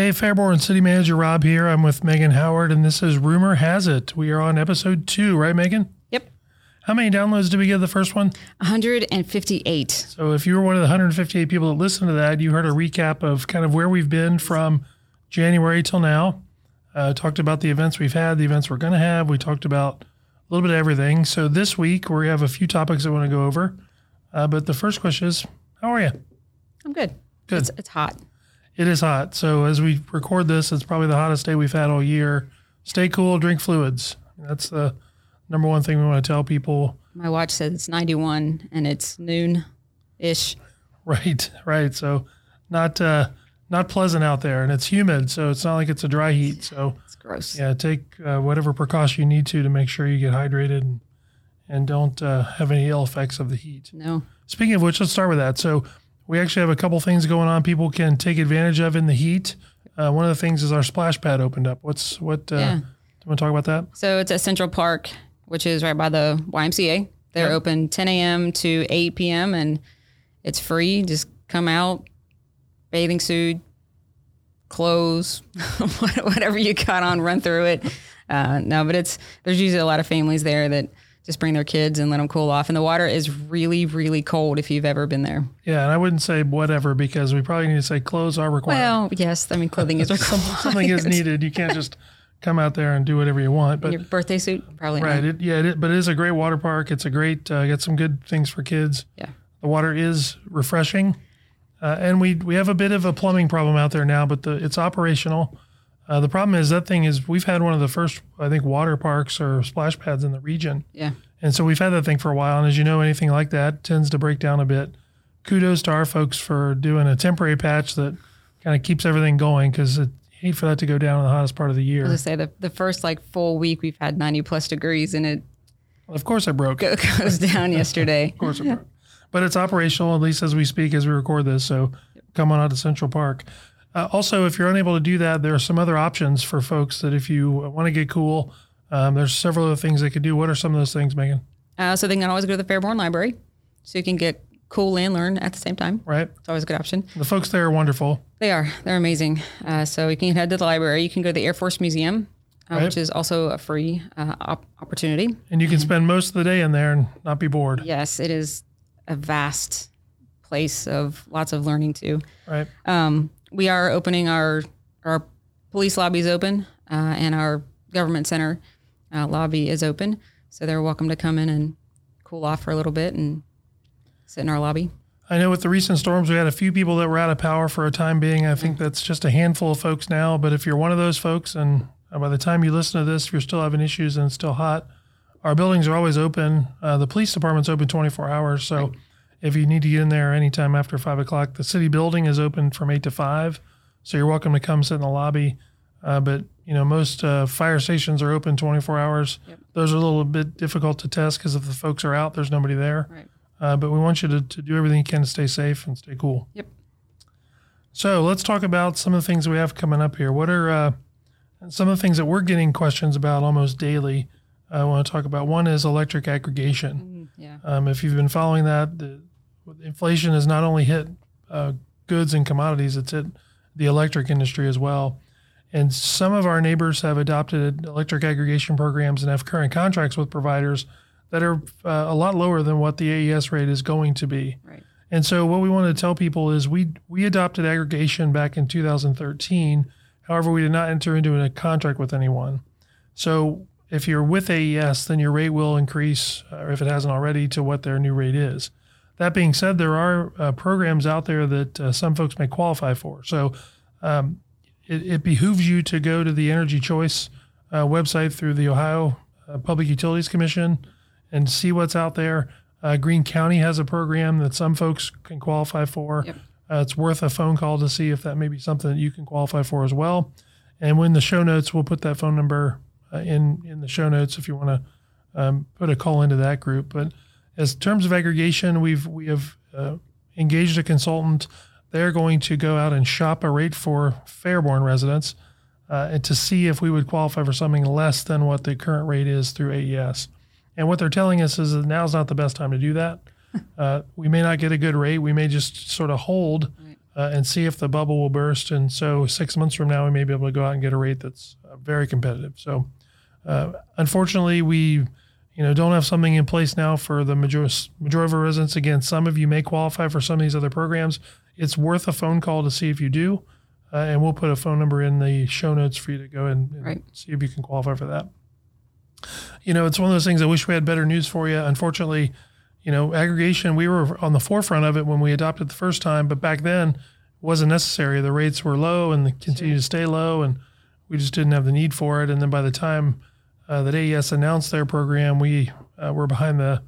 Hey, Fairborn City Manager Rob here. I'm with Meghan Howard, and this is Rumor Has It. We are on episode two, right, Meghan? Yep. How many downloads did we get the first one? 158. So, if you were one of the 158 people that listened to that, you heard a recap of kind of where we've been from January till now. Uh, talked about the events we've had, the events we're going to have. We talked about a little bit of everything. So, this week we have a few topics I want to go over. Uh, but the first question is, how are you? I'm good. Good. It's, it's hot. It is hot. So as we record this, it's probably the hottest day we've had all year. Stay cool, drink fluids. That's the number one thing we want to tell people. My watch says it's 91 and it's noon ish. Right, right. So not uh, not pleasant out there, and it's humid, so it's not like it's a dry heat. So It's gross. yeah, take uh, whatever precaution you need to to make sure you get hydrated and, and don't uh, have any ill effects of the heat. No. Speaking of which, let's start with that. So we actually have a couple things going on people can take advantage of in the heat. Uh, one of the things is our splash pad opened up. What's what? Uh, Yeah. Do you want to talk about that? So it's at Central Park, which is right by the YMCA. They're Yep. open 10 a.m. to 8 p.m. and it's free. Just come out, bathing suit, clothes, whatever you got on, run through it. Uh, no, but it's there's usually a lot of families there that just bring their kids and let them cool off. And the water is really, really cold if you've ever been there. Yeah, and I wouldn't say whatever because we probably need to say clothes are required. Well, yes, I mean clothing is required. Something is needed. You can't just come out there and do whatever you want. But Your birthday suit, probably right, not. it, yeah, it, but it is a great water park. It's a great uh, got some good things for kids. Yeah. The water is refreshing, uh, and we we have a bit of a plumbing problem out there now, but the, it's operational. Uh, the problem is that thing is we've had one of the first I think water parks or splash pads in the region, Yeah. and so we've had that thing for a while. And as you know, anything like that tends to break down a bit. Kudos to our folks for doing a temporary patch that kind of keeps everything going because it hate for that to go down in the hottest part of the year. I was say the, the first like full week we've had 90 plus degrees and it Of course, it broke. go- goes down yesterday. Of course it broke. But it's operational, at least as we speak, as we record this. So come on out to Central Park. Uh, also, if you're unable to do that, there are some other options for folks that if you want to get cool, um, there's several other things they could do. What are some of those things, Meghan? Uh, so they can always go to the Fairborn Library, so you can get cool and learn at the same time. Right? It's always a good option. The folks there are wonderful. They are. They're amazing. Uh, so you can head to the library. You can go to the Air Force Museum, uh, Right. which is also a free uh, op- opportunity. And you can spend most of the day in there and not be bored. Yes, it is a vast place of lots of learning too. Right? Um, we are opening our our police lobby is open, uh, and our government center uh, lobby is open. So they're welcome to come in and cool off for a little bit and sit in our lobby. I know with the recent storms, we had a few people that were out of power for a time being. I think that's just a handful of folks now. But if you're one of those folks, and uh, by the time you listen to this, if you're still having issues and it's still hot, our buildings are always open. Uh, the police department's open 24 hours. So if you need to get in there anytime after five o'clock, the city building is open from eight to five. So you're welcome to come sit in the lobby. Uh, but you know most uh, fire stations are open 24 hours. Those are a little bit difficult to test because if the folks are out, there's nobody there. Right. Uh, but we want you to, to do everything you can to stay safe and stay cool. Yep. So let's talk about some of the things we have coming up here. What are uh, some of the things that we're getting questions about almost daily? I want to talk about. One is electric aggregation. Yeah. Um, if you've been following that, the, inflation has not only hit uh, goods and commodities, it's hit the electric industry as well. And some of our neighbors have adopted electric aggregation programs and have current contracts with providers that are uh, a lot lower than what the AES rate is going to be. Right. And so what we want to tell people is we we adopted aggregation back in 2013. However, we did not enter into a contract with anyone. So if you're with AES, then your rate will increase, or if it hasn't already, to what their new rate is. That being said, there are uh, programs out there that uh, some folks may qualify for. So um, it, it behooves you to go to the Energy Choice uh, website through the Ohio uh, Public Utilities Commission and see what's out there. Uh, Greene County has a program that some folks can qualify for. Yep. Uh, it's worth a phone call to see if that may be something that you can qualify for as well. And when the show notes, we'll put that phone number uh, in in the show notes if you want to um, put a call into that group. But as terms of aggregation, we've we have uh, engaged a consultant. They're going to go out and shop a rate for Fairborn residents uh, and to see if we would qualify for something less than what the current rate is through AES. And what they're telling us is that now's not the best time to do that. Uh, we may not get a good rate. We may just sort of hold uh, and see if the bubble will burst. And so six months from now, we may be able to go out and get a rate that's uh, very competitive. So uh, unfortunately, we you know don't have something in place now for the majority majority of our residents. Again, some of you may qualify for some of these other programs. It's worth a phone call to see if you do, uh, and we'll put a phone number in the show notes for you to go and, and Right. see if you can qualify for that. You know, it's one of those things. I wish we had better news for you. Unfortunately, you know, aggregation. We were on the forefront of it when we adopted the first time, but back then it wasn't necessary. The rates were low and they continue to stay low, and we just didn't have the need for it. And then by the time uh, that AES announced their program, we uh, were behind the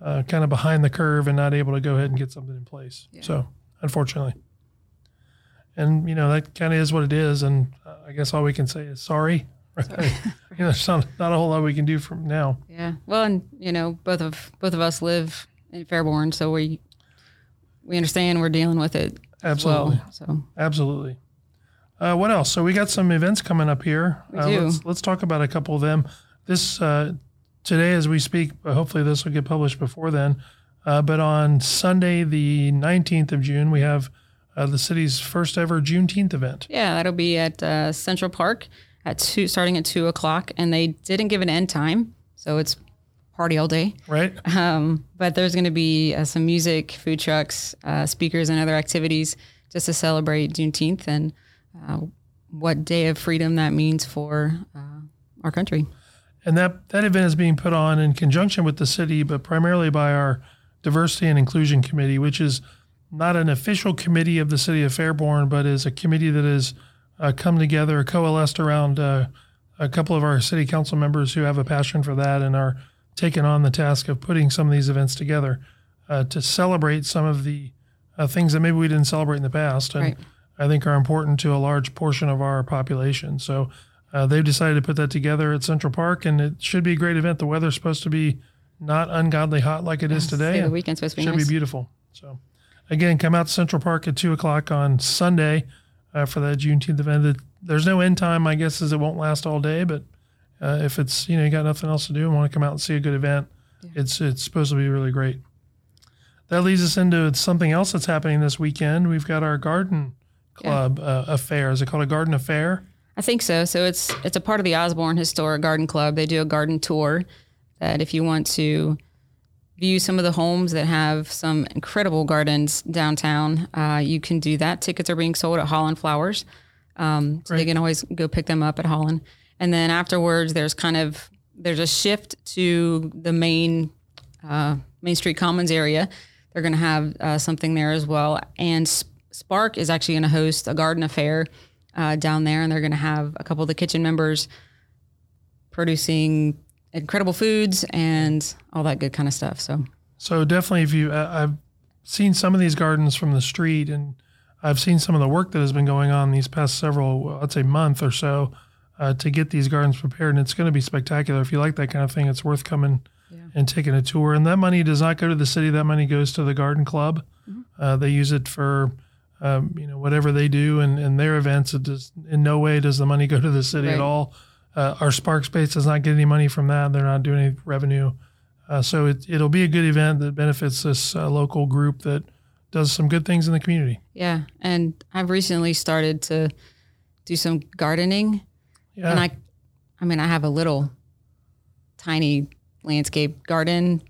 uh, kind of behind the curve and not able to go ahead and get something in place. So unfortunately, and you know that kind of is what it is. And uh, I guess all we can say is sorry. you know, there's not, not a whole lot we can do from now. Yeah. Well, and you know, both of both of us live in Fairborn, so we we understand we're dealing with it Absolutely. well. So Absolutely. Uh, what else? So we got some events coming up here. We uh, do. Let's, let's talk about a couple of them. This uh, today, as we speak, uh, hopefully this will get published before then. Uh, but on Sunday, the 19th of June, we have uh, the city's first ever Juneteenth event. yeah, that'll be at uh, Central Park at two, starting at two o'clock, and they didn't give an end time, so it's party all day. Right? Um, but there's going to be uh, some music, food trucks, uh, speakers, and other activities just to celebrate Juneteenth and uh, what day of freedom that means for uh, our country. And that, that event is being put on in conjunction with the city, but primarily by our Diversity and Inclusion Committee, which is not an official committee of the city of Fairborn, but is a committee that has uh, come together, coalesced around uh, a couple of our city council members who have a passion for that and are taking on the task of putting some of these events together uh, to celebrate some of the uh, things that maybe we didn't celebrate in the past. And Right. I think are important to a large portion of our population. So uh, they've decided to put that together at Central Park, and it should be a great event. The weather's supposed to be not ungodly hot like it is today. The weekend's supposed to be should nice. be beautiful. So again, come out to Central Park at two o'clock on Sunday uh, for that Juneteenth event. There's no end time, I guess, as it won't last all day. But uh, if it's you know you got nothing else to do and want to come out and see a good event, it's it's supposed to be really great. That leads us into something else that's happening this weekend. We've got our garden club uh, affair. Is it called a garden affair? I think so. So it's it's a part of the Osborn Historic Garden Club. They do a garden tour that if you want to view some of the homes that have some incredible gardens downtown, uh, you can do that. Tickets are being sold at Holland Flowers. Um, so they can always go pick them up at Holland. And then afterwards, there's kind of there's a shift to the main uh, Main Street Commons area. They're going to have uh, something there as well. And Spark is actually going to host a garden affair uh, down there, and they're going to have a couple of the kitchen members producing incredible foods and all that good kind of stuff. So So definitely, if you, I I've seen some of these gardens from the street, and I've seen some of the work that has been going on these past several, I'd say, month or so, uh, to get these gardens prepared, and it's going to be spectacular. If you like that kind of thing, it's worth coming and taking a tour. And that money does not go to the city; that money goes to the garden club. Uh, they use it for. Um, you know whatever they do in, in their events, it does in no way does the money go to the city Right. at all. Uh, our Spark Space does not get any money from that; they're not doing any revenue. Uh, so it, it'll be a good event that benefits this uh, local group that does some good things in the community. yeah, and I've recently started to do some gardening, Yeah, and I, I mean, I have a little tiny landscape garden,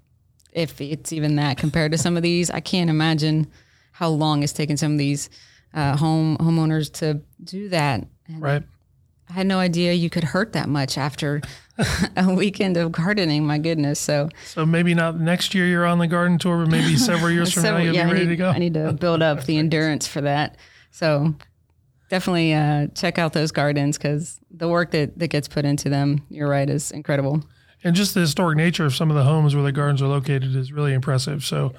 if it's even that compared to some of these. I can't imagine how long it's taken some of these uh, home homeowners to do that. And right. I had no idea you could hurt that much after a weekend of gardening. My goodness. So, So maybe not next year you're on the garden tour, but maybe several years from so, now you'll yeah, be ready need, to go. I need to build up the endurance for that. So definitely uh, check out those gardens because the work that, that gets put into them, you're right, is incredible. and just the historic nature of some of the homes where the gardens are located is really impressive. So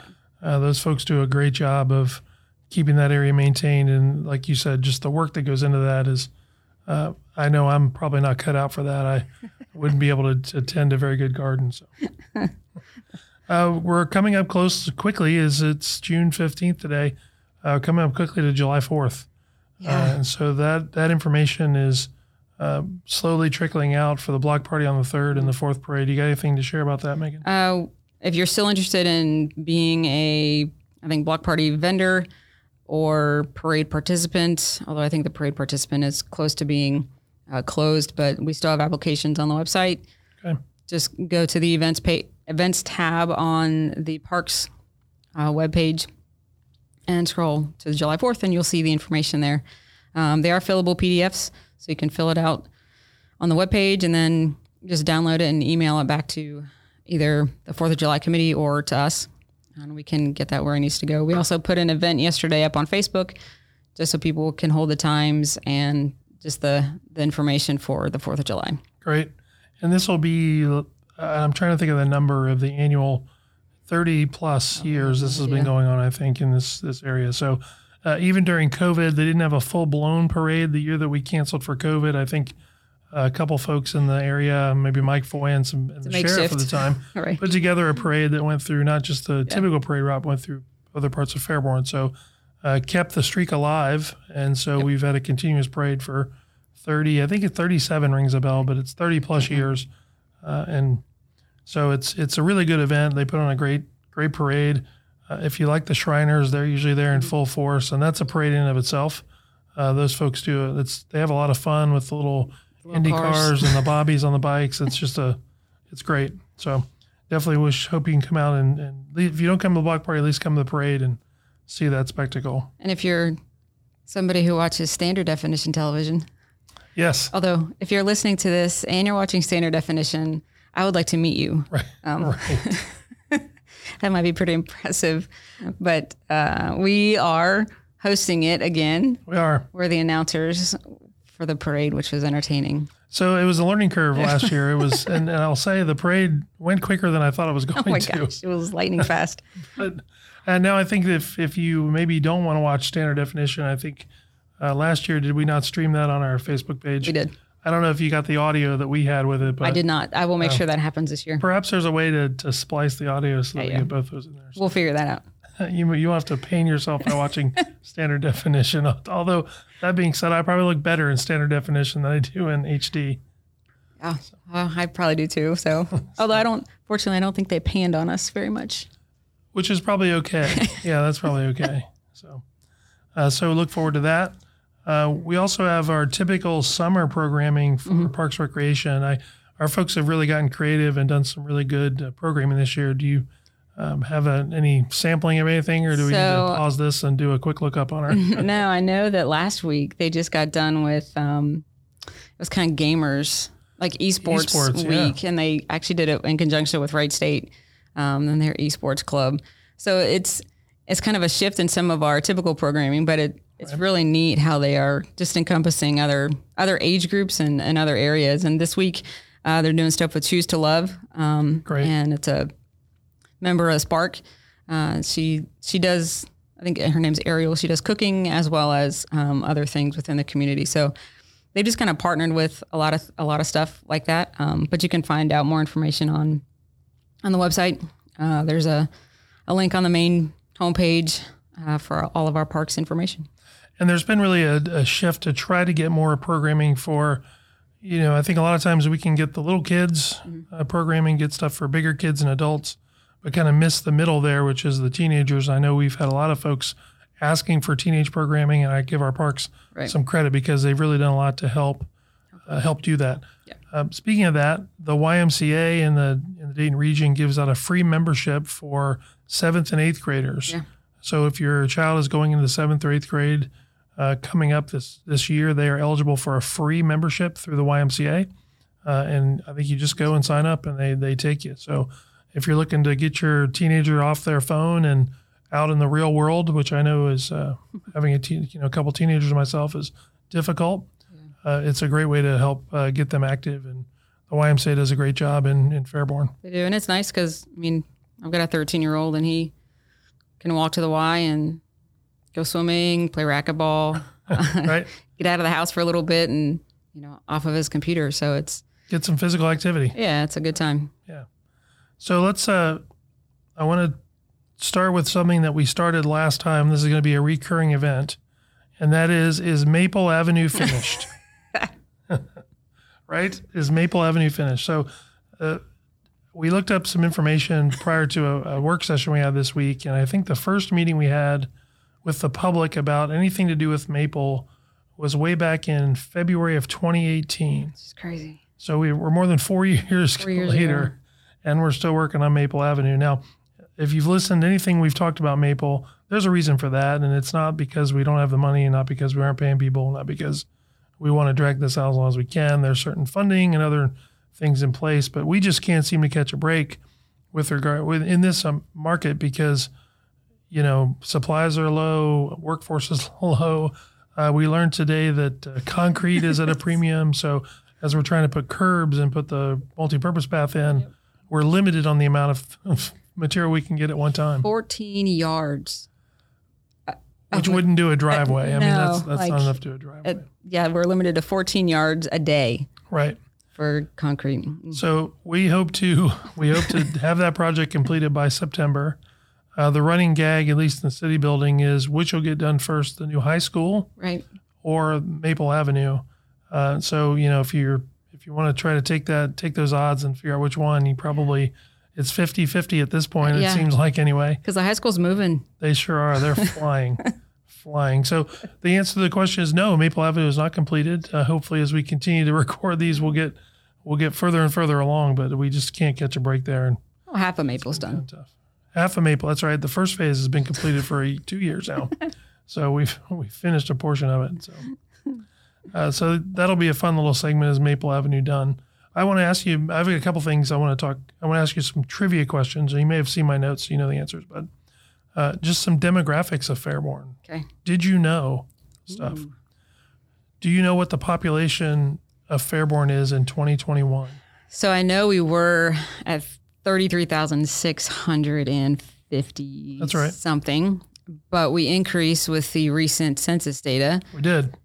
uh, those folks do a great job of keeping that area maintained. And like you said, just the work that goes into that is, uh, I know I'm probably not cut out for that. I wouldn't be able to, to tend a very good garden. So. Uh, we're coming up close quickly. Is it's June fifteenth today? Uh, coming up quickly to July fourth, uh, and so that that information is uh, slowly trickling out for the block party on the third and the fourth parade. You got anything to share about that, Meghan? If you're still interested in being a, I think, block party vendor, or parade participant. Although I think the parade participant is close to being uh, closed, but we still have applications on the website. Okay. Just go to the events pay, events tab on the parks uh, webpage and scroll to July 4th, and you'll see the information there. Um, they are fillable PDFs, so you can fill it out on the webpage and then just download it and email it back to either the 4th of July committee or to us, and we can get that where it needs to go. We also put an event yesterday up on Facebook just so people can hold the times and just the, the information for the 4th of July. Great. And this will be, uh, I'm trying to think of the number of the annual 30 plus years this has been going on, I think, in this, this area. So uh, even during COVID, they didn't have a full blown parade the year that we canceled for COVID. I think a couple folks in the area, maybe Mike Foy and, some, and the sheriff shift. at the time, Right. put together a parade that went through not just the typical parade route, went through other parts of Fairborn. So uh, kept the streak alive. And so we've had a continuous parade for 30, I think it's 37 rings a bell, but it's 30 plus Mm-hmm. years. Uh, and so it's it's a really good event. They put on a great great parade. Uh, if you like the Shriners, they're usually there in Mm-hmm. full force, and that's a parade in and of itself. Uh, those folks do it. It's they have a lot of fun with the little, Indy cars. cars and the bobbies on the bikes. It's just a, it's great. So definitely wish hope you can come out and, and if you don't come to the block party, at least come to the parade and see that spectacle. And if you're somebody who watches standard definition television, Yes, although if you're listening to this and you're watching standard definition, I would like to meet you. right, Um, right. That might be pretty impressive. But uh, we are hosting it again. We are. We're the announcers for the parade, which was entertaining. So it was a learning curve last year. It was, and, and I'll say the parade went quicker than I thought it was going Oh my to. gosh, it was lightning fast. But and now I think if if you maybe don't want to watch standard definition, I think uh, last year did we not stream that on our Facebook page? We did. I don't know if you got the audio that we had with it, but I did not. I will make sure that happens this year. perhaps there's a way to, to splice the audio so that we yeah. get both those in there. We'll figure that out. So you you have to pain yourself by watching standard definition. Although that being said, I probably look better in standard definition than I do in HD. Oh, well, I probably do too. So, although I don't, fortunately, I don't think they panned on us very much. which is probably okay. yeah, that's probably okay. So, uh, so look forward to that. Uh, we also have our typical summer programming for Parks Recreation. I, our folks have really gotten creative and done some really good uh, programming this year. Do you um, have a, any sampling of anything, or do we need to pause this and do a quick look up on our? no, I know that last week they just got done with, um, it was kind of gamers, like esports, Esports, yeah. week, and they actually did it in conjunction with Wright State um, and their esports club. So it's it's kind of a shift in some of our typical programming, but it, it's really neat how they are just encompassing other other age groups and, and other areas. And this week uh, they're doing stuff with Choose to Love, um, Great. and it's a member of Spark. Uh, she she does I think her name's Ariel. She does cooking as well as um, other things within the community. So they've just kind of partnered with a lot of a lot of stuff like that. Um, but you can find out more information on on the website. Uh, there's a a link on the main homepage uh, for all of our parks information. And there's been really a, a shift to try to get more programming for, you know, I think a lot of times we can get the little kids uh, programming, get stuff for bigger kids and adults, but kind of miss the middle there, which is the teenagers. I know we've had a lot of folks asking for teenage programming, and I give our parks Right. some credit because they've really done a lot to help uh, help do that. Yeah. Um, speaking of that, the YMCA in the in the Dayton region gives out a free membership for seventh and eighth graders. Yeah. So if your child is going into the seventh or eighth grade, uh, coming up this this year, they are eligible for a free membership through the YMCA, uh, and I think you just go and sign up, and they they take you. So if you're looking to get your teenager off their phone and out in the real world, which I know is uh, having a teen, you know a couple teenagers myself is difficult, uh, it's a great way to help uh, get them active, and the YMCA does a great job in in Fairborn. They do, and it's nice because I mean I've got a 13 year old and he can walk to the Y and go swimming, play racquetball, right? get out of the house for a little bit, and you know off of his computer. So it's Get some physical activity. yeah, it's a good time. So let's. Uh, I want to start with something that we started last time. This is going to be a recurring event, and that is is Maple Avenue finished? right? Is Maple Avenue finished? So. Uh, we looked up some information prior to a, a work session we had this week, and I think the first meeting we had with the public about anything to do with maple was way back in February of 2018. It's crazy. So we, we're more than four years, Four years later. And we're still working on Maple Avenue. Now, if you've listened to anything we've talked about Maple, there's a reason for that, and it's not because we don't have the money, and not because we aren't paying people, not because we want to drag this out as long as we can. There's certain funding and other things in place, but we just can't seem to catch a break with regard with in this um, market because you know supplies are low, workforce is low. Uh, we learned today that uh, concrete is at a premium, so as we're trying to put curbs and put the multi-purpose path in, we're limited on the amount of, of material we can get at one time, 14 yards. which wouldn't do a driveway. I mean, that's that's like, not enough to do a driveway, Uh, yeah, we're limited to 14 yards a day right? for concrete. So we hope to we hope to have that project completed by September. Uh, the running gag, at least in the city building, is which will get done first: the new high school Right. or Maple Avenue. Uh, so you know, if you're if you want to try to take that take those odds and figure out which one, you probably it's 50-50 at this point. Yeah. It seems like anyway. Because the high school's moving. They sure are. They're flying, flying. So the answer to the question is no. Maple Avenue is not completed. Uh, hopefully, as we continue to record these, we'll get we'll get further and further along. But we just can't catch a break there. And Oh, half of Maple's done. tough. Half of Maple. That's right. The first phase has been completed for two years now. so we've we finished a portion of it. So uh, so that'll be a fun little segment as Maple Avenue done. I want to ask you. I've got a couple things I want to talk. I want to ask you some trivia questions. You may have seen my notes, so you know the answers. But uh, just some demographics of Fairborn. Okay. Did you know stuff? Do you know what the population of Fairborn is in 2021? So I know we were at 33,650 That's right. something, but we increased with the recent census data, We did.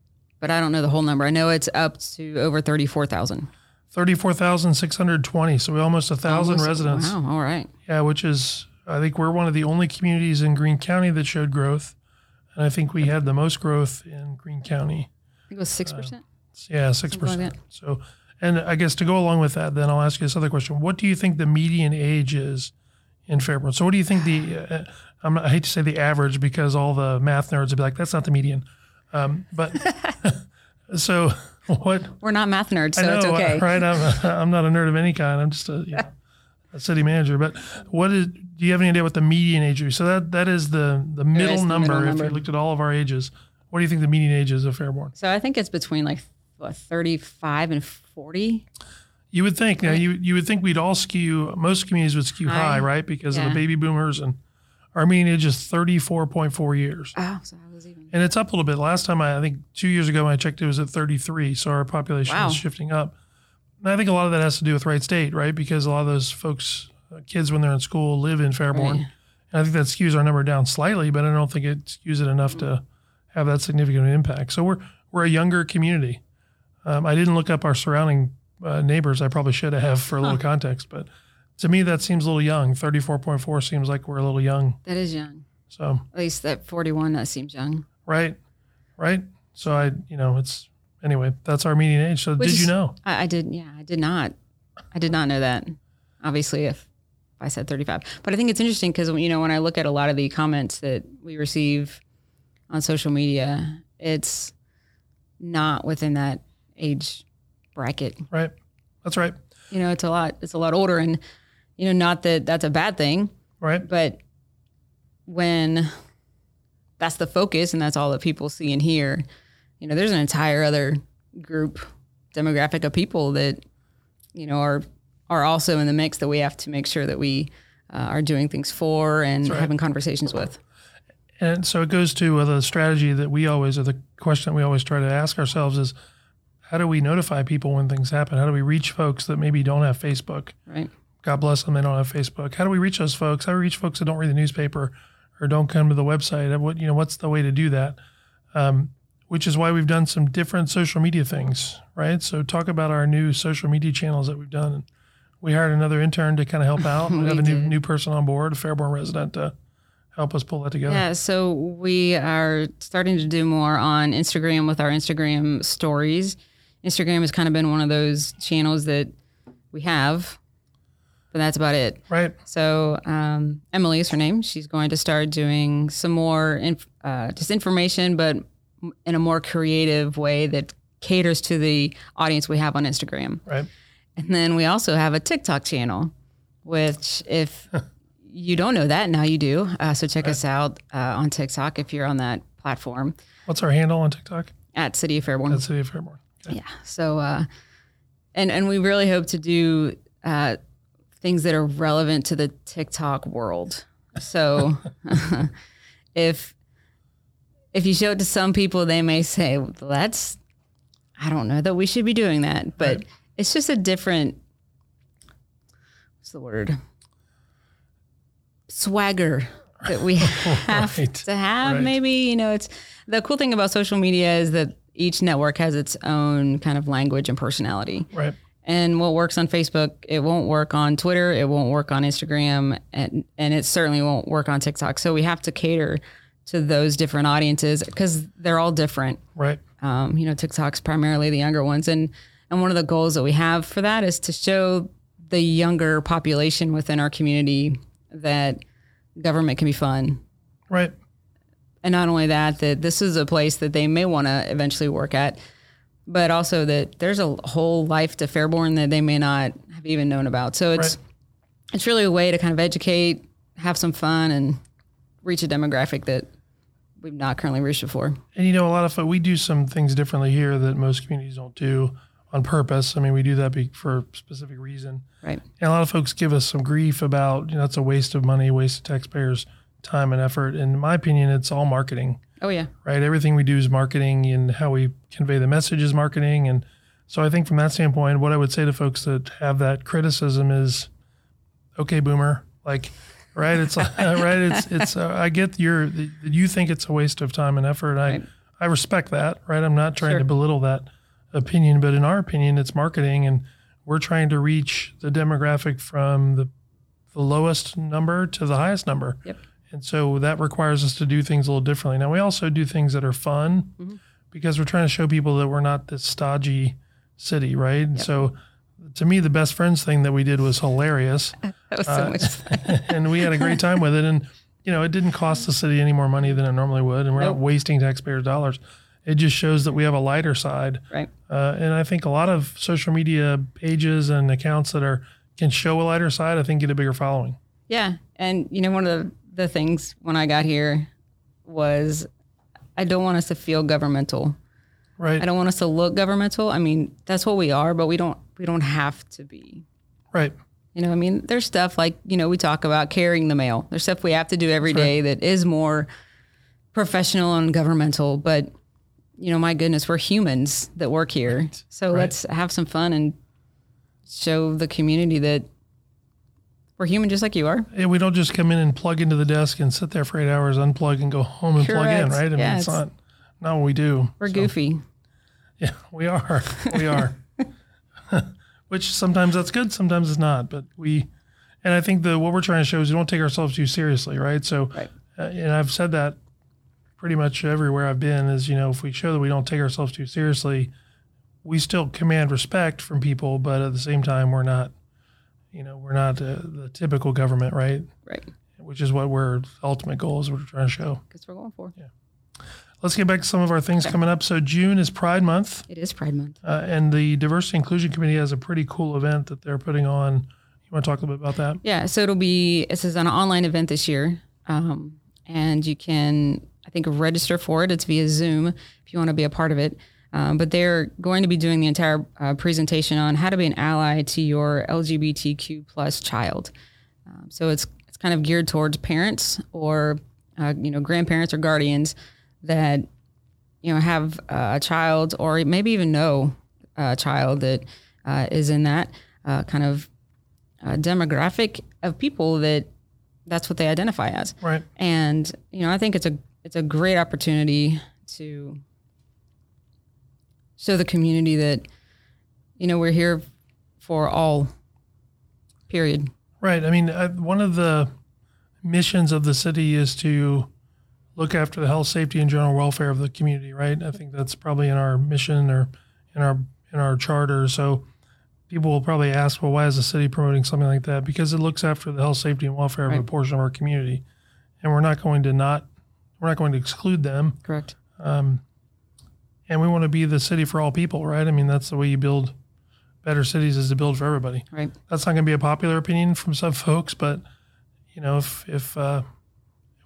But I don't know the whole number. I know it's up to over 34,000. 34,620. So we almost a thousand residents. Wow. All right. Yeah, which is I think we're one of the only communities in Greene County that showed growth, and I think we had the most growth in Greene County. I think it was 6%. Yeah, six Something like percent. So, and I guess to go along with that, then I'll ask you this other question: What do you think the median age is in Fairborn? So, what do you think the? Uh, I'm not, I hate to say the average because all the math nerds would be like, "That's not the median," um, but so what? We're not math nerds, so I know, it's okay. right? I'm, I'm not a nerd of any kind. I'm just a, you know, a city manager. But what is? Do you have any idea what the median age is? So that that is the the middle is the number. middle If number. you looked at all of our ages, what do you think the median age is of Fairborn? So I think it's between like what, 35 and 40. You would think. Now, you you would think we'd all skew. Most communities would skew high, High. right? Because of the baby boomers, and our median age is thirty four point four years, Oh, so I was even. and it's up a little bit. Last time I, I think two years ago when I checked, it was at thirty three. So our population Wow. is shifting up. And I think a lot of that has to do with Wright State, right? Because a lot of those folks, uh, kids when they're in school, live in Fairborn. Right. And I think that skews our number down slightly, but I don't think it skews it enough to have that significant an impact. So we're we're a younger community. Um, I didn't look up our surrounding uh, neighbors. I probably should have for a little context, but to me that seems a little young. Thirty four point four seems like we're a little young. That is young. So At least that 41, that seems young. right, right. So I, you know, it's anyway. That's our median age. So Which did you know? I, I did, yeah, I did not. I did not know that. Obviously, if I said 35. But I think it's interesting because, you know, when I look at a lot of the comments that we receive on social media, it's not within that age bracket. Right. That's right. You know, it's a lot, it's a lot older. And, you know, not that that's a bad thing, Right. but when that's the focus and that's all that people see and hear, you know, there's an entire other group demographic of people that, you know, are are also in the mix that we have to make sure that we uh, are doing things for and right. having conversations with. And so it goes to uh, the strategy that we always, or the question that we always try to ask ourselves is, how do we notify people when things happen? How do we reach folks that maybe don't have Facebook? Right. God bless them, they don't have Facebook. How do we reach those folks? How do we reach folks that don't read the newspaper or don't come to the website? What you know, what's the way to do that? Um, which is why we've done some different social media things, right? So talk about our new social media channels that we've done. We hired another intern to kind of help out. we We have a new did. new person on board, a Fairborn resident, to help us pull that together. Yeah, so we are starting to do more on Instagram with our Instagram stories. Instagram has kind of been one of those channels that we have but that's about it. Right. So um, Emily is her name. She's going to start doing some more inf- uh, just information, but in a more creative way that caters to the audience we have on Instagram. Right. And then we also have a TikTok channel, which if you don't know that, now you do. Uh, so check us out uh, on TikTok if you're on that platform What's our handle on TikTok? at City of Fairborn. At City of Fairborn. Okay. Yeah. So, uh, and and we really hope to do uh, things that are relevant to the TikTok world. So, if if you show it to some people, they may say, well, "That's I don't know that we should be doing that," but Right. it's just a different. What's the word? Swagger that we have Right. to have. Right. Maybe you know, it's the cool thing about social media is that each network has its own kind of language and personality. Right. And what works on Facebook, it won't work on Twitter, it won't work on Instagram, and and it certainly won't work on TikTok. So we have to cater to those different audiences because they're all different. Right. Um, you know, TikTok's primarily the younger ones, and and one of the goals that we have for that is to show the younger population within our community that government can be fun, Right. and not only that, that this is a place that they may want to eventually work at, but also that there's a whole life to Fairborn that they may not have even known about. So it's Right. it's really a way to kind of educate, have some fun, and reach a demographic that we've not currently reached before. And you know, a lot of fo- we do some things differently here that most communities don't do on purpose. I mean, we do that be, for a specific reason. Right. And a lot of folks give us some grief about, you know, that's a waste of money, waste of taxpayers' time and effort. And in my opinion, it's all marketing, Oh yeah. right? Everything we do is marketing and how we convey the message is marketing. And so I think from that standpoint, what I would say to folks that have that criticism is, okay, boomer, like, right? It's like, right. It's, it's, uh, I get your, you think it's a waste of time and effort. I, Right. I respect that, right? I'm not trying Sure. to belittle that opinion, but in our opinion, it's marketing and we're trying to reach the demographic from the, the lowest number to the highest number. Yep. And so that requires us to do things a little differently. Now, we also do things that are fun Mm-hmm. because we're trying to show people that we're not this stodgy city, right? And So to me, the best friends thing that we did was hilarious. That was so Uh, much fun. and we had a great time with it. And you know, it didn't cost the city any more money than it normally would, and we're Nope. not wasting taxpayers' dollars. It just shows that we have a lighter side, Right. uh, and I think a lot of social media pages and accounts that are can show a lighter side, I think, get a bigger following. Yeah. And you know, one of the, the things when I got here was I don't want us to feel governmental. Right, I don't want us to look governmental. I mean, that's what we are, but we don't we don't have to be. right, You know, I mean, there's stuff like, you know, we talk about carrying the mail. There's stuff we have to do every day that is more professional and governmental, but you know, my goodness, we're humans that work here. So Right. let's have some fun and show the community that we're human just like you are. Yeah, we don't just come in and plug into the desk and sit there for eight hours, unplug, and go home and plug in, right? I mean, Yeah, it's it's- not not what we do. We're goofy. Yeah, we are. We are. Which sometimes that's good, sometimes it's not. But we, and I think the what we're trying to show is we don't take ourselves too seriously, right? So, Right. uh, and I've said that pretty much everywhere I've been is you know if we show that we don't take ourselves too seriously, we still command respect from people, but at the same time we're not, you know, we're not uh, the typical government, right? Right. Which is what we're ultimate goal is what we're trying to show. What we're going for. Yeah. Let's get back to some of our things coming up. So June is Pride Month. It is Pride Month. Uh, and the Diversity Inclusion Committee has a pretty cool event that they're putting on. You want to talk a little bit about that? Yeah, so it'll be this is an online event this year, um, and you can I think register for it. It's via Zoom if you want to be a part of it. Um, but they're going to be doing the entire uh, presentation on how to be an ally to your LGBTQ plus child. Um, so it's it's kind of geared towards parents or uh, you know grandparents or guardians that you know have uh, a child or maybe even know a child that uh, is in that uh, kind of uh, demographic of people that that's what they identify as. Right. And you know, I think it's a it's a great opportunity to show the community that you know we're here for all. Period. Right. I mean, I, one of the missions of the city is to look after the health, safety, and general welfare of the community. Right. I think that's probably in our mission or in our in our charter. So people will probably ask, well, why is the city promoting something like that? Because it looks after the health, safety, and welfare of a portion of our community, and we're not going to not we're not going to exclude them. Correct. Um, and we want to be the city for all people, right? I mean, that's the way you build better cities is to build for everybody. Right. That's not going to be a popular opinion from some folks, but you know, if if uh,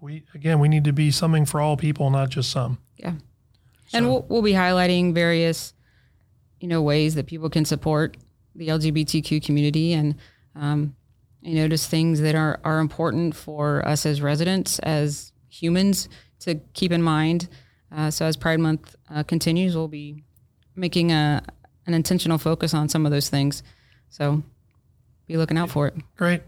we again we need to be something for all people, not just some. Yeah. And we'll, we'll be highlighting various, you know, ways that people can support the LGBTQ community and, um, you know, just things that are, are important for us as residents, as humans to keep in mind. Uh, so as Pride Month uh, continues, we'll be making a, an intentional focus on some of those things. So be looking out for it. Great.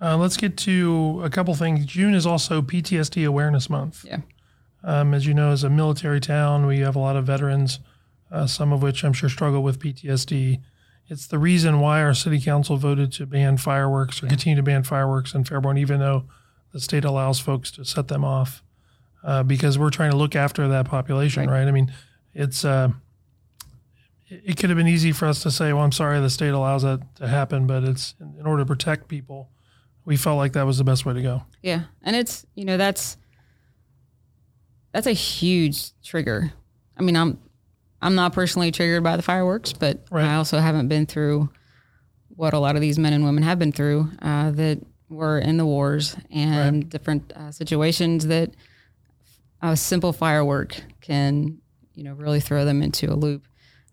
Uh, let's get to a couple things. June is also PTSD Awareness Month. Yeah. Um, as you know, as a military town, we have a lot of veterans, uh, some of which I'm sure struggle with PTSD. It's the reason why our city council voted to ban fireworks or continue to ban fireworks in Fairborn, even though the state allows folks to set them off, uh, because we're trying to look after that population, right? Right. I mean, it's uh, it could have been easy for us to say, "Well, I'm sorry, the state allows that to happen," but it's in order to protect people. We felt like that was the best way to go. Yeah, and it's you know that's that's a huge trigger. I mean, I'm I'm not personally triggered by the fireworks, but Right. I also haven't been through what a lot of these men and women have been through uh, that were in the wars and different uh, situations that a simple firework can you know really throw them into a loop.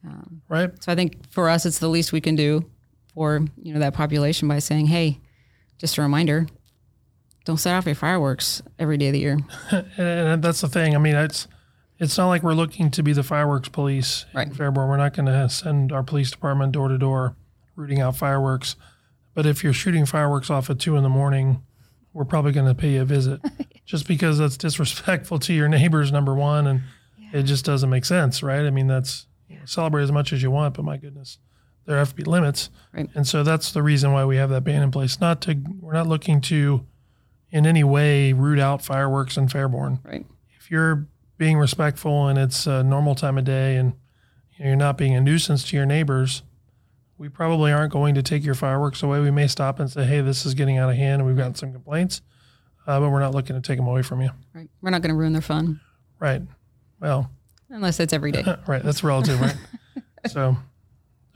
Um, right? So I think for us, it's the least we can do for you know that population by saying, hey, just a reminder, don't set off your fireworks every day of the year. and that's the thing. I mean, it's it's not like we're looking to be the fireworks police in Fairborn. We're not going to send our police department door to door rooting out fireworks. But if you're shooting fireworks off at two in the morning, we're probably going to pay you a visit, just because that's disrespectful to your neighbors. Number one, and it just doesn't make sense, right? I mean, that's celebrate as much as you want, but my goodness, there have to be limits. Right. And so that's the reason why we have that ban in place. Not to we're not looking to in any way root out fireworks in Fairborn Right. if you're being respectful and it's a normal time of day and you know, you're not being a nuisance to your neighbors, we probably aren't going to take your fireworks away. We may stop and say, "Hey, this is getting out of hand, and we've gotten some complaints," uh, but we're not looking to take them away from you. Right. We're not going to ruin their fun Right? Well, unless it's every day. right. That's relative, right? so,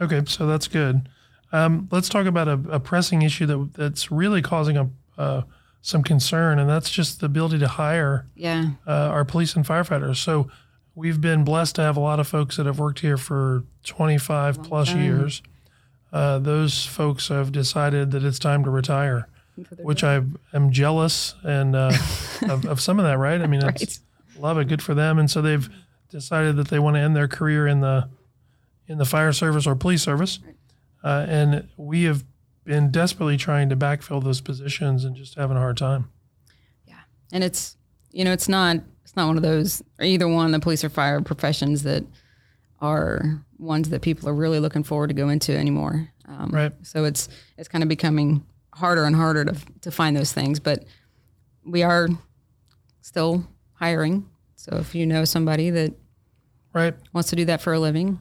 okay, so that's good. Um, let's talk about a, a pressing issue that that's really causing a uh, some concern, and that's just the ability to hire Yeah. uh, our police and firefighters. So we've been blessed to have a lot of folks that have worked here for 25 plus time. years. Uh, those folks have decided that it's time to retire, which I am jealous and uh, of, of some of that. Right? I mean, it's, love it, good for them. And so they've decided that they want to end their career in the in the fire service or police service. Uh, and we have been desperately trying to backfill those positions and just having a hard time. Yeah, and it's you know it's not it's not one of those or either one the police or fire professions that are ones that people are really looking forward to go into anymore um, Right. so it's it's kind of becoming harder and harder to, to find those things but we are still hiring so if you know somebody that Right. wants to do that for a living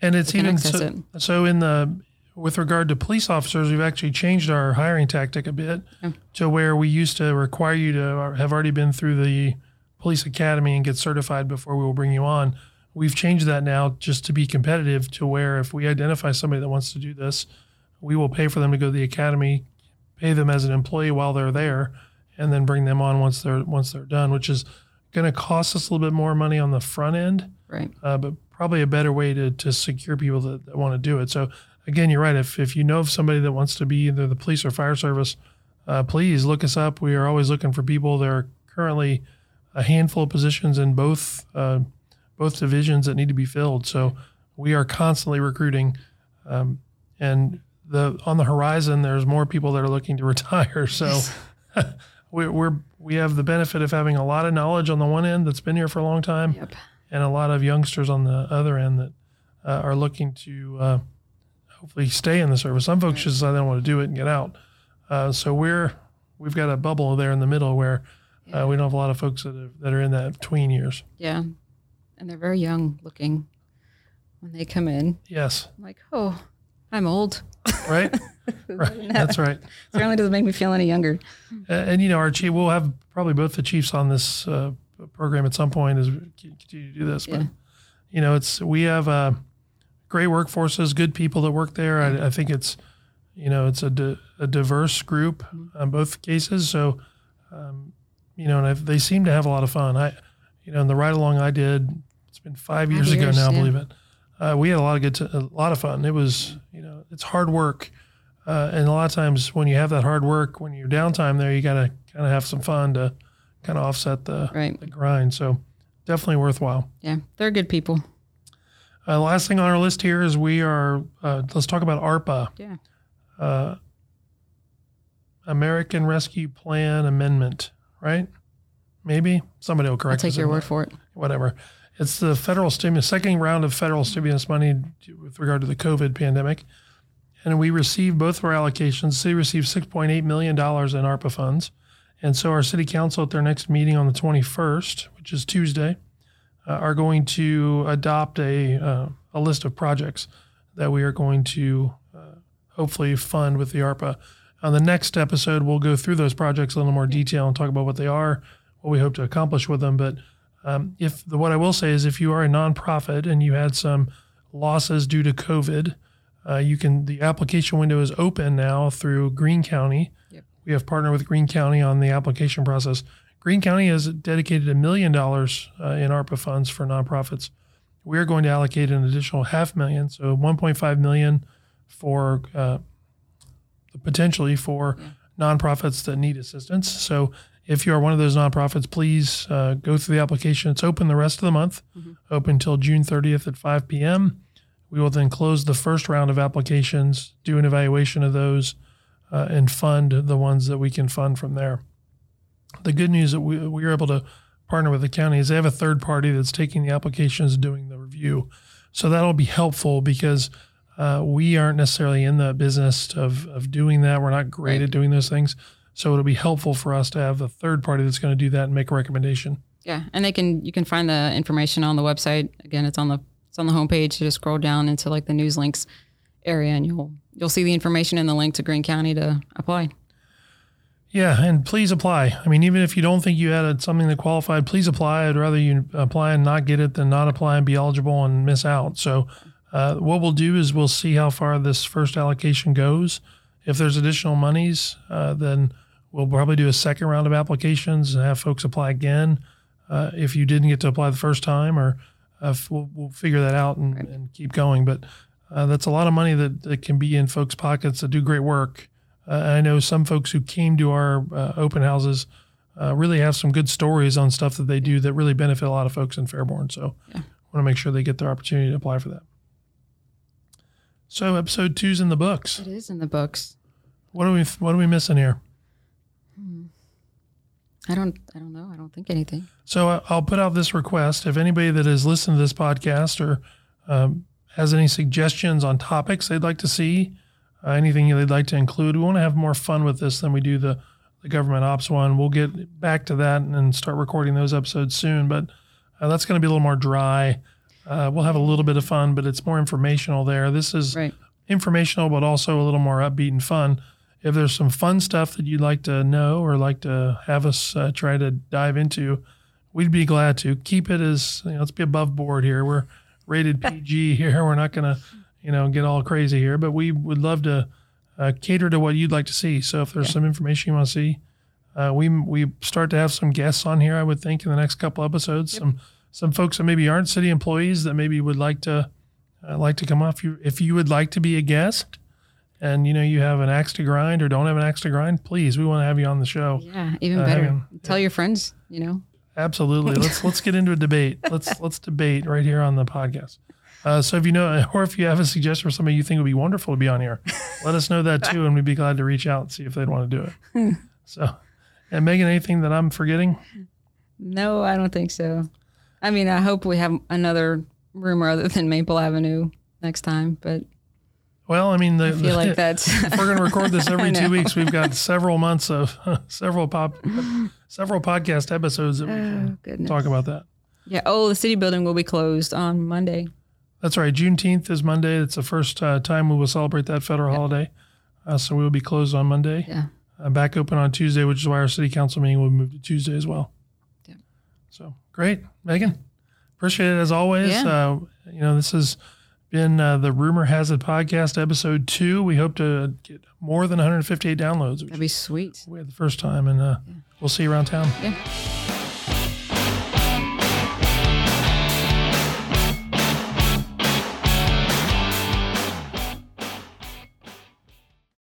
And it's even so, so in the with regard to police officers, we've actually changed our hiring tactic a bit Yeah. to where we used to require you to have already been through the police academy and get certified before we will bring you on. We've changed that now just to be competitive to where if we identify somebody that wants to do this, we will pay for them to go to the academy, pay them as an employee while they're there, and then bring them on once they're once they're done, which is going to cost us a little bit more money on the front end right uh, but probably a better way to, to secure people that, that want to do it. So again, you're right. If, if you know of somebody that wants to be either the police or fire service, uh, please look us up. We are always looking for people. There are currently a handful of positions in both uh, both divisions that need to be filled. So we are constantly recruiting, um, and the on the horizon, there's more people that are looking to retire. So we're, we're we have the benefit of having a lot of knowledge on the one end that's been here for a long time yep and a lot of youngsters on the other end that uh, are looking to uh, hopefully stay in the service. Some folks just decide they don't want to do it and get out. Uh, so we're we've got a bubble there in the middle where uh, we don't have a lot of folks that are, that are in that tween years. yeah and they're very young looking when they come in Yes, I'm like oh I'm old. right? right. That's right. Certainly doesn't make me feel any younger. And, and, you know, our chief, we'll have probably both the chiefs on this uh, program at some point as we continue to do this. But, Yeah. you know, it's, we have uh, great workforces, good people that work there. I, I think it's, you know, it's a, di- a diverse group on both cases. So, um, you know, and i they seem to have a lot of fun. I, you know, in the ride along I did, been five years, ago now, yeah. believe it. Uh, we had a lot of good, t- a lot of fun. It was, you know, it's hard work. Uh, and a lot of times when you have that hard work, when you're downtime there, you got to kind of have some fun to kind of offset the, Right. the grind. So definitely worthwhile. Yeah. They're good people. Uh, last thing on our list here is we are, uh, let's talk about ARPA, Yeah. uh, American Rescue Plan Amendment, right? Maybe somebody will I'll correct take us your word that. for it. Whatever. It's the federal stimulus, second round of federal stimulus money with regard to the COVID pandemic. And we received both of our allocations. City received $6.8 million in ARPA funds. And so our city council at their next meeting on the 21st, which is Tuesday, uh, are going to adopt a, uh, a list of projects that we are going to uh, hopefully fund with the ARPA. On the next episode, we'll go through those projects in a little more detail and talk about what they are, what we hope to accomplish with them. But um, if the, what I will say is, if you are a nonprofit and you had some losses due to COVID, uh, you can the application window is open now through Greene County. Yep. We have partnered with Greene County on the application process. Greene County has dedicated a million dollars uh, in ARPA funds for nonprofits. We are going to allocate an additional half million, so 1.5 million for uh, potentially for nonprofits that need assistance. So if you are one of those nonprofits, please uh, go through the application. It's open the rest of the month, open until June 30th at 5 p.m. We will then close the first round of applications, do an evaluation of those, uh, and fund the ones that we can fund from there. The good news that we, we are able to partner with the county is they have a third party that's taking the applications, doing the review. So that'll be helpful because uh, we aren't necessarily in the business of, of doing that. We're not great Right. at doing those things. So it'll be helpful for us to have a third party that's going to do that and make a recommendation. Yeah, and they can you can find the information on the website. Again, it's on the it's on the homepage. You just scroll down into like the news links area, and you'll you'll see the information and the link to Greene County to apply. Yeah, and please apply. I mean, even if you don't think you had something that qualified, please apply. I'd rather you apply and not get it than not apply and be eligible and miss out. So, uh, what we'll do is we'll see how far this first allocation goes. If there's additional monies, uh, then we'll probably do a second round of applications and have folks apply again. Uh, if you didn't get to apply the first time, or uh, we'll, we'll figure that out and, and keep going. But uh, that's a lot of money that, that can be in folks' pockets that do great work. Uh, I know some folks who came to our uh, open houses uh, really have some good stories on stuff that they do that really benefit a lot of folks in Fairborn. So, I want to make sure they get their opportunity to apply for that. So, episode two's in the books. It is in the books. What are we What are we missing here? I don't I don't know. I don't think anything. So I- I'll put out this request. If anybody that has listened to this podcast or um, has any suggestions on topics they'd like to see, uh, anything they'd like to include, we want to have more fun with this than we do the, the government ops one. We'll get back to that and start recording those episodes soon. But uh, that's going to be a little more dry. Uh, we'll have a little bit of fun, but it's more informational there. This is Right. informational, but also a little more upbeat and fun. If there's some fun stuff that you'd like to know or like to have us uh, try to dive into, we'd be glad to. Keep it as you know, let's be above board here. We're rated PG here. We're not gonna, you know, get all crazy here, but we would love to uh, cater to what you'd like to see. So if there's some information you want to see, uh, we we start to have some guests on here. I would think in the next couple episodes, some some folks that maybe aren't city employees that maybe would like to uh, like to come off. You if you would like to be a guest, and you know you have an axe to grind or don't have an axe to grind, please, we want to have you on the show. Yeah, even Uh, better. on. Tell your friends. You know. Absolutely. Let's let's get into a debate. Let's let's debate right here on the podcast. Uh, so if you know, or if you have a suggestion for somebody you think would be wonderful to be on here, let us know that too, and we'd be glad to reach out and see if they'd want to do it. So, and Meghan, anything that I'm forgetting? No, I don't think so. I mean, I hope we have another rumor other than Maple Avenue next time, but Well, I mean, the, I feel like that's if we're going to record this every two weeks, we've got several months of several pop, several podcast episodes that we can oh talk about that. Yeah. Oh, the city building will be closed on Monday. That's right. Juneteenth is Monday. It's the first uh, time we will celebrate that federal holiday. Uh, so we will be closed on Monday. Yeah. Uh, back open on Tuesday, which is why our city council meeting will move to Tuesday as well. Yeah. So great, Meghan. Appreciate it as always. Yeah. Uh, you know, this has been uh, the Rumor Has It podcast, episode two. We hope to get more than 158 downloads, That'd be sweet. we had the first time, and uh, we'll see you around town. Yeah.